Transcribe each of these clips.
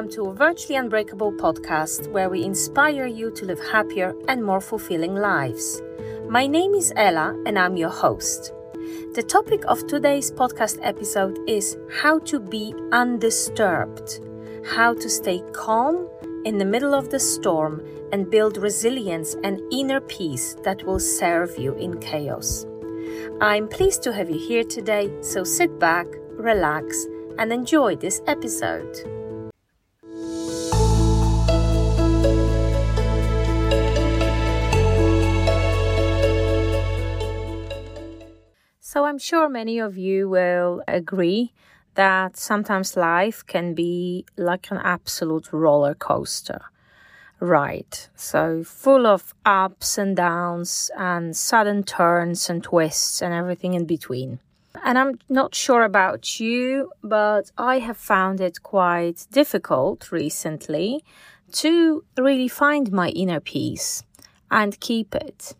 welcome to a Virtually Unbreakable podcast where we inspire you to live happier and more fulfilling lives. My name is Ela and I'm your host. The topic of today's podcast episode is how to be undisturbed, how to stay calm in the middle of the storm and build resilience and inner peace that will serve you in chaos. I'm pleased to have you here today, so sit back, relax, and enjoy this episode. So, I'm sure many of you will agree that sometimes life can be like an absolute roller coaster. Right. So full of ups and downs and sudden turns and twists and everything in between. And I'm not sure about you, but I have found it quite difficult recently to really find my inner peace and keep it.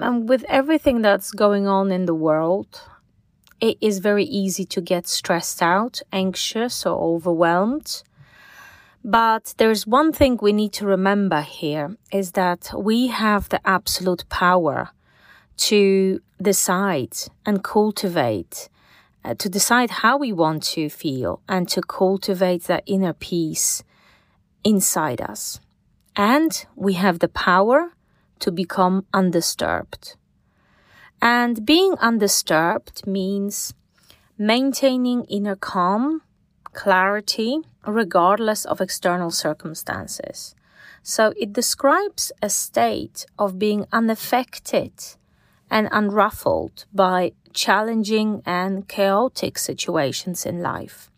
And with everything that's going on in the world, it is very easy to get stressed out, anxious, or overwhelmed. But there's one thing we need to remember here is that we have the absolute power to decide and cultivate, uh, to decide how we want to feel and to cultivate that inner peace inside us. And we have the power to become undisturbed. And being undisturbed means maintaining inner calm, clarity, regardless of external circumstances. So it describes a state of being unaffected and unruffled by challenging and chaotic situations in life.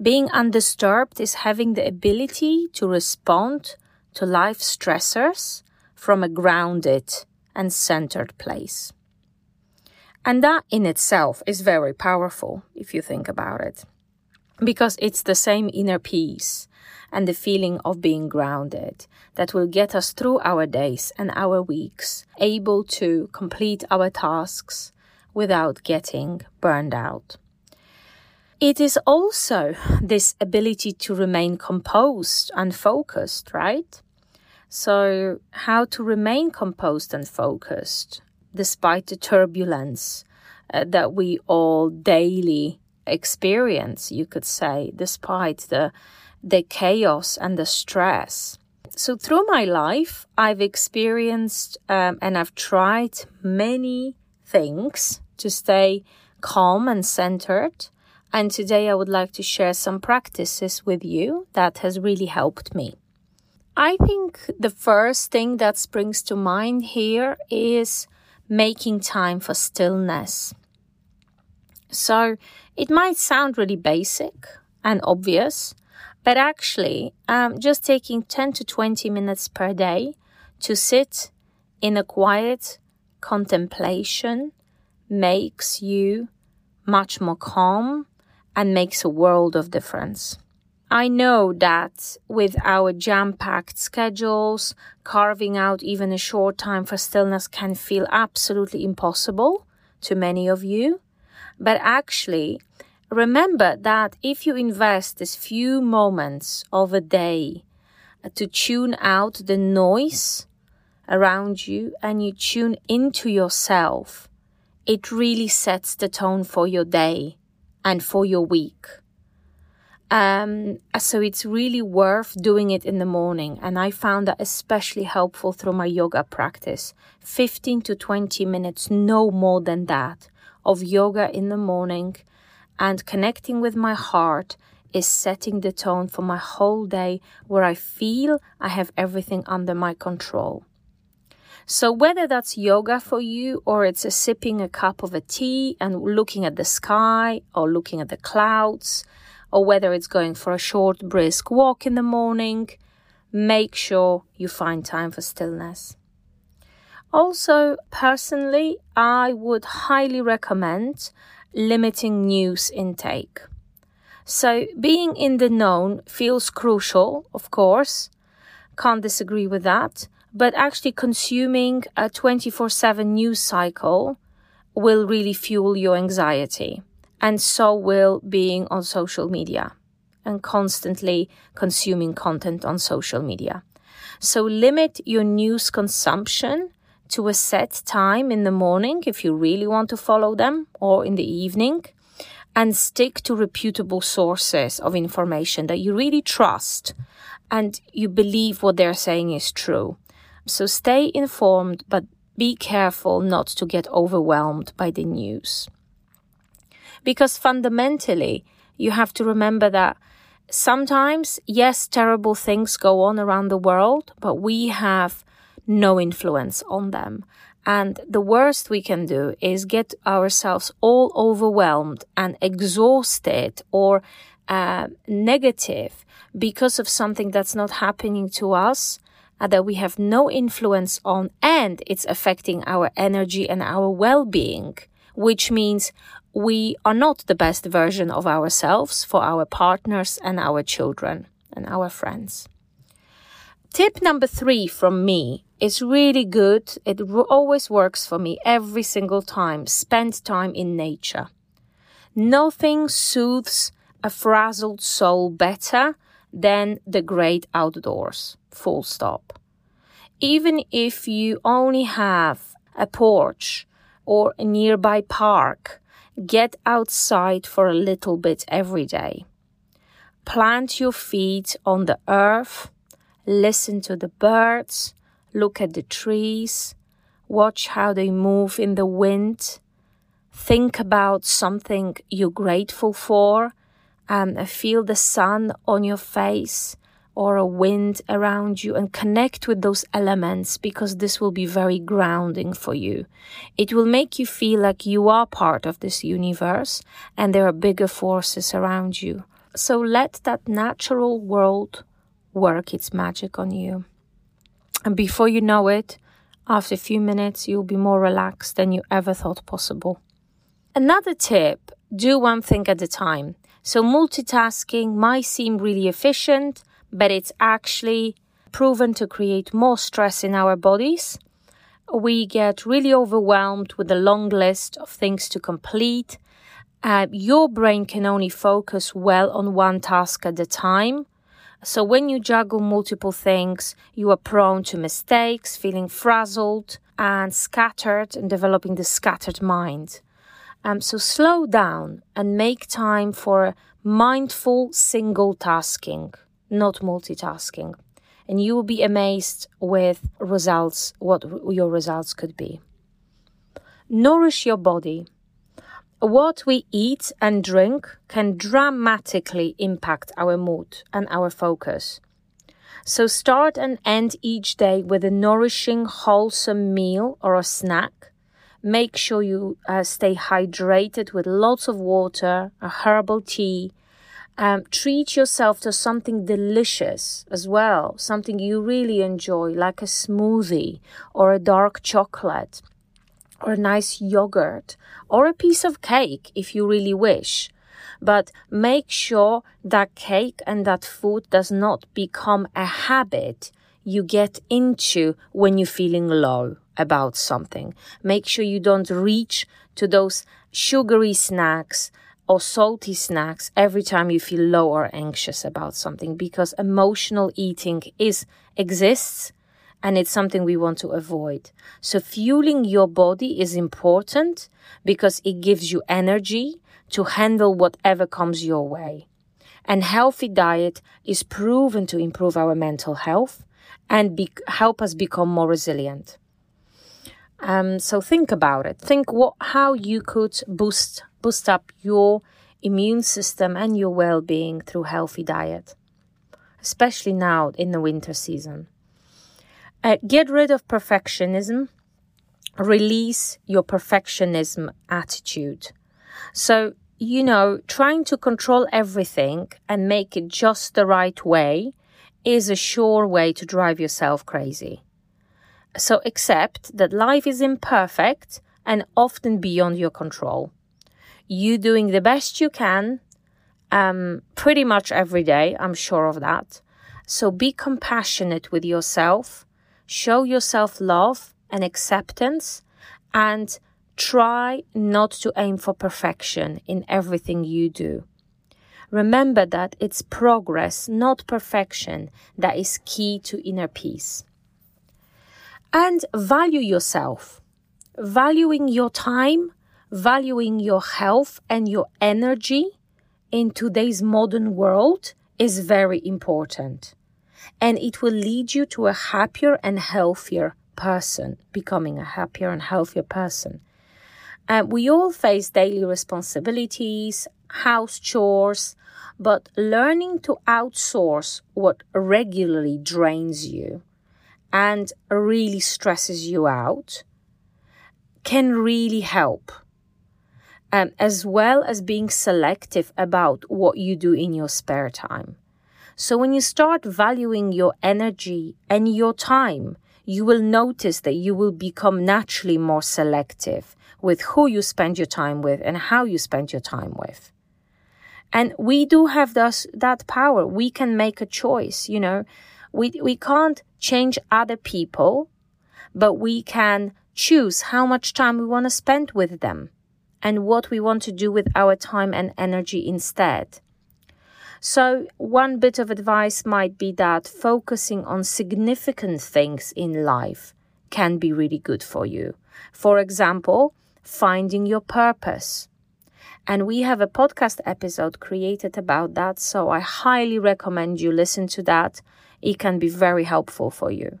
Being undisturbed is having the ability to respond to life stressors from a grounded and centered place. And that in itself is very powerful if you think about it, because it's the same inner peace and the feeling of being grounded that will get us through our days and our weeks, able to complete our tasks without getting burned out. It is also this ability to remain composed and focused, right? So, how to remain composed and focused despite the turbulence uh, that we all daily experience, you could say, despite the the chaos and the stress. So, through my life, I've experienced um, and I've tried many things to stay calm and centered. And today, I would like to share some practices with you that has really helped me. I think the first thing that springs to mind here is making time for stillness. So, it might sound really basic and obvious, but actually, um, just taking 10 to 20 minutes per day to sit in a quiet contemplation makes you much more calm and makes a world of difference. I know that with our jam packed schedules, carving out even a short time for stillness can feel absolutely impossible to many of you. But actually, remember that if you invest these few moments of a day uh, to tune out the noise around you and you tune into yourself, it really sets the tone for your day and for your week. Um, so it's really worth doing it in the morning. And I found that especially helpful through my yoga practice. 15 to 20 minutes, no more than that, of yoga in the morning and connecting with my heart is setting the tone for my whole day where I feel I have everything under my control. So whether that's yoga for you or it's a sipping a cup of a tea and looking at the sky or looking at the clouds or whether it's going for a short brisk walk in the morning, make sure you find time for stillness. Also, personally, I would highly recommend limiting news intake. So, being in the known feels crucial, of course, can't disagree with that, but actually consuming a 24 7 news cycle will really fuel your anxiety, and so will being on social media. and constantly consuming content on social media. So limit your news consumption to a set time in the morning if you really want to follow them or in the evening and stick to reputable sources of information that you really trust and you believe what they're saying is true. So stay informed, but be careful not to get overwhelmed by the news. Because fundamentally, you have to remember that sometimes, yes, terrible things go on around the world, but we have no influence on them. And the worst we can do is get ourselves all overwhelmed and exhausted or uh, negative because of something that's not happening to us uh, that we have no influence on and it's affecting our energy and our well-being which means we are not the best version of ourselves for our partners and our children and our friends tip number 3 from me is really good it always works for me every single time spend time in nature nothing soothes a frazzled soul better than the great outdoors. Full stop. Even if you only have a porch or a nearby park, get outside for a little bit every day. Plant your feet on the earth, listen to the birds, look at the trees, watch how they move in the wind, think about something you're grateful for and feel the sun on your face or a wind around you and connect with those elements because this will be very grounding for you. It will make you feel like you are part of this universe and there are bigger forces around you. So let that natural world work its magic on you. And before you know it, after a few minutes, you'll be more relaxed than you ever thought possible. Another tip do one thing at a time. So multitasking might seem really efficient, but it's actually proven to create more stress in our bodies. We get really overwhelmed with a long list of things to complete. Uh, your brain can only focus well on one task at a time. So when you juggle multiple things, you are prone to mistakes, feeling frazzled and scattered and developing the scattered mind. Um, so slow down and make time for mindful single tasking, not multitasking. And you will be amazed with results, what your results could be. Nourish your body. What we eat and drink can dramatically impact our mood and our focus. So start and end each day with a nourishing, wholesome meal or a snack Make sure you uh, stay hydrated with lots of water, a herbal tea. Um, treat yourself to something delicious as well, something you really enjoy, like a smoothie or a dark chocolate or a nice yogurt or a piece of cake if you really wish. But make sure that cake and that food does not become a habit you get into when you're feeling low about something. Make sure you don't reach to those sugary snacks or salty snacks every time you feel low or anxious about something because emotional eating is exists and it's something we want to avoid. So fueling your body is important because it gives you energy to handle whatever comes your way. And healthy diet is proven to improve our mental health and be- help us become more resilient. Um, so think about it. Think what how you could boost boost up your immune system and your well-being through healthy diet, especially now in the winter season. Uh, get rid of perfectionism. Release your perfectionism attitude. So you know, trying to control everything and make it just the right way is a sure way to drive yourself crazy. So accept that life is imperfect and often beyond your control. You doing the best you can, um, pretty much every day, I'm sure of that. So be compassionate with yourself, show yourself love and acceptance, and try not to aim for perfection in everything you do. Remember that it's progress, not perfection, that is key to inner peace. And value yourself. Valuing your time, valuing your health and your energy in today's modern world is very important. And it will lead you to a happier and healthier person, becoming a happier and healthier person. Uh, we all face daily responsibilities, house chores, but learning to outsource what regularly drains you and really stresses you out can really help. Um, as well as being selective about what you do in your spare time. So, when you start valuing your energy and your time, you will notice that you will become naturally more selective with who you spend your time with and how you spend your time with. And we do have thus that power. We can make a choice, you know. We, we can't change other people, but we can choose how much time we want to spend with them and what we want to do with our time and energy instead. So, one bit of advice might be that focusing on significant things in life can be really good for you. For example, finding your purpose. And we have a podcast episode created about that. So I highly recommend you listen to that. It can be very helpful for you.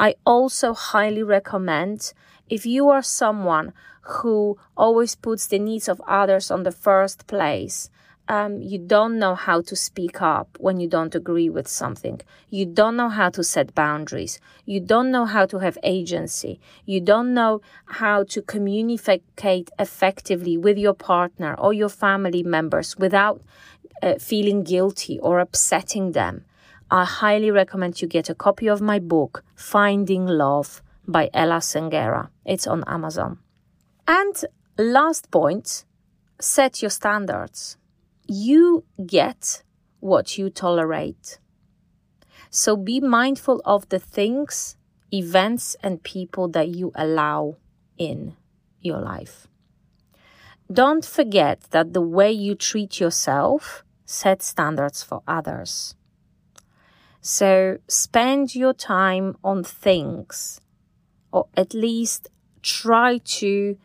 I also highly recommend if you are someone who always puts the needs of others on the first place um, you don't know how to speak up when you don't agree with something. You don't know how to set boundaries. You don't know how to have agency. You don't know how to communicate effectively with your partner or your family members without uh, feeling guilty or upsetting them. I highly recommend you get a copy of my book, Finding Love by Ela Senghera. It's on Amazon. And last point, set your standards you get what you tolerate. So be mindful of the things, events, and people that you allow in your life. Don't forget that the way you treat yourself sets standards for others. So spend your time on things, or at least try to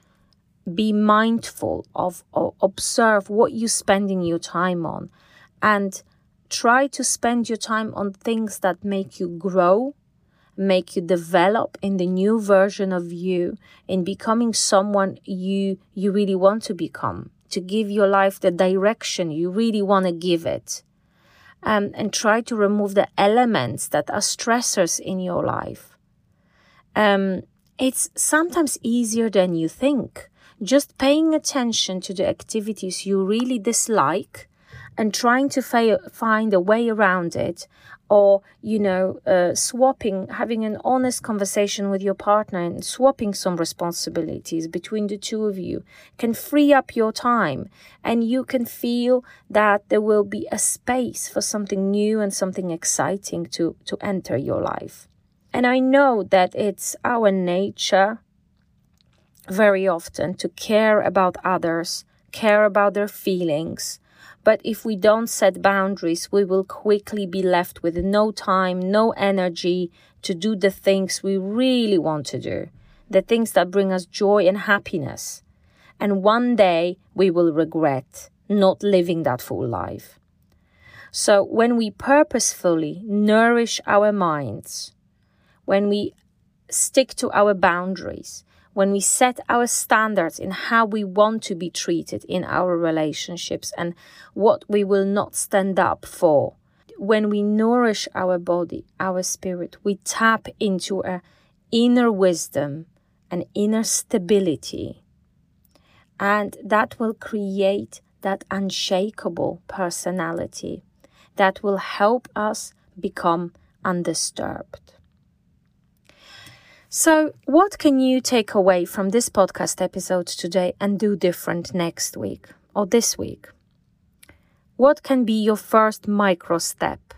be mindful of or observe what you're spending your time on. And try to spend your time on things that make you grow make you develop in the new version of you in becoming someone you you really want to become to give your life the direction you really want to give it. Um, and try to remove the elements that are stressors in your life um, it's sometimes easier than you think. Just paying attention to the activities you really dislike and trying to fa- find a way around it or you know uh, swapping having an honest conversation with your partner and swapping some responsibilities between the two of you can free up your time and you can feel that there will be a space for something new and something exciting to to enter your life and i know that it's our nature very often to care about others, care about their feelings. But if we don't set boundaries, we will quickly be left with no time, no energy to do the things we really want to do, the things that bring us joy and happiness. And one day we will regret not living that full life. So when we purposefully nourish our minds, when we stick to our boundaries, when we set our standards in how we want to be treated in our relationships and what we will not stand up for, when we nourish our body, our spirit, we tap into a inner wisdom and inner stability. And that will create that unshakable personality that will help us become undisturbed. So, what can you take away from this podcast episode today and do different next week or this week? What can be your first micro step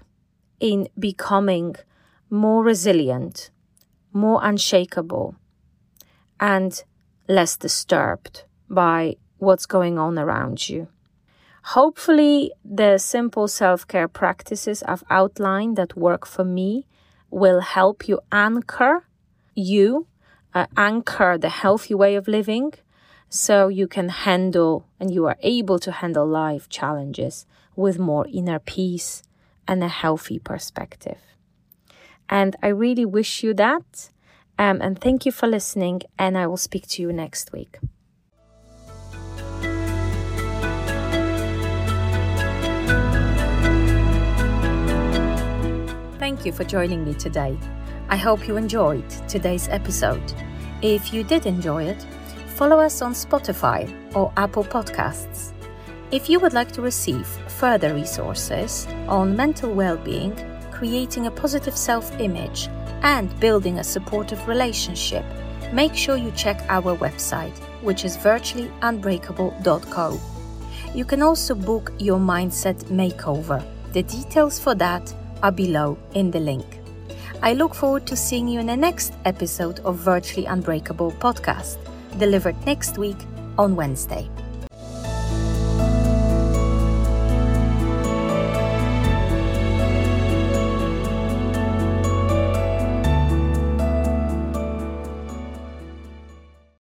in becoming more resilient, more unshakable, and less disturbed by what's going on around you? Hopefully, the simple self care practices I've outlined that work for me will help you anchor you, uh, anchor the healthy way of living so you can handle and you are able to handle life challenges with more inner peace and a healthy perspective. And I really wish you that. Um, and thank you for listening. And I will speak to you next week. Thank you for joining me today. I hope you enjoyed today's episode. If you did enjoy it, follow us on Spotify or Apple Podcasts. If you would like to receive further resources on mental well being, creating a positive self image, and building a supportive relationship, make sure you check our website, which is virtuallyunbreakable.co. You can also book your mindset makeover. The details for that are below in the link. I look forward to seeing you in the next episode of Virtually Unbreakable podcast, delivered next week on Wednesday.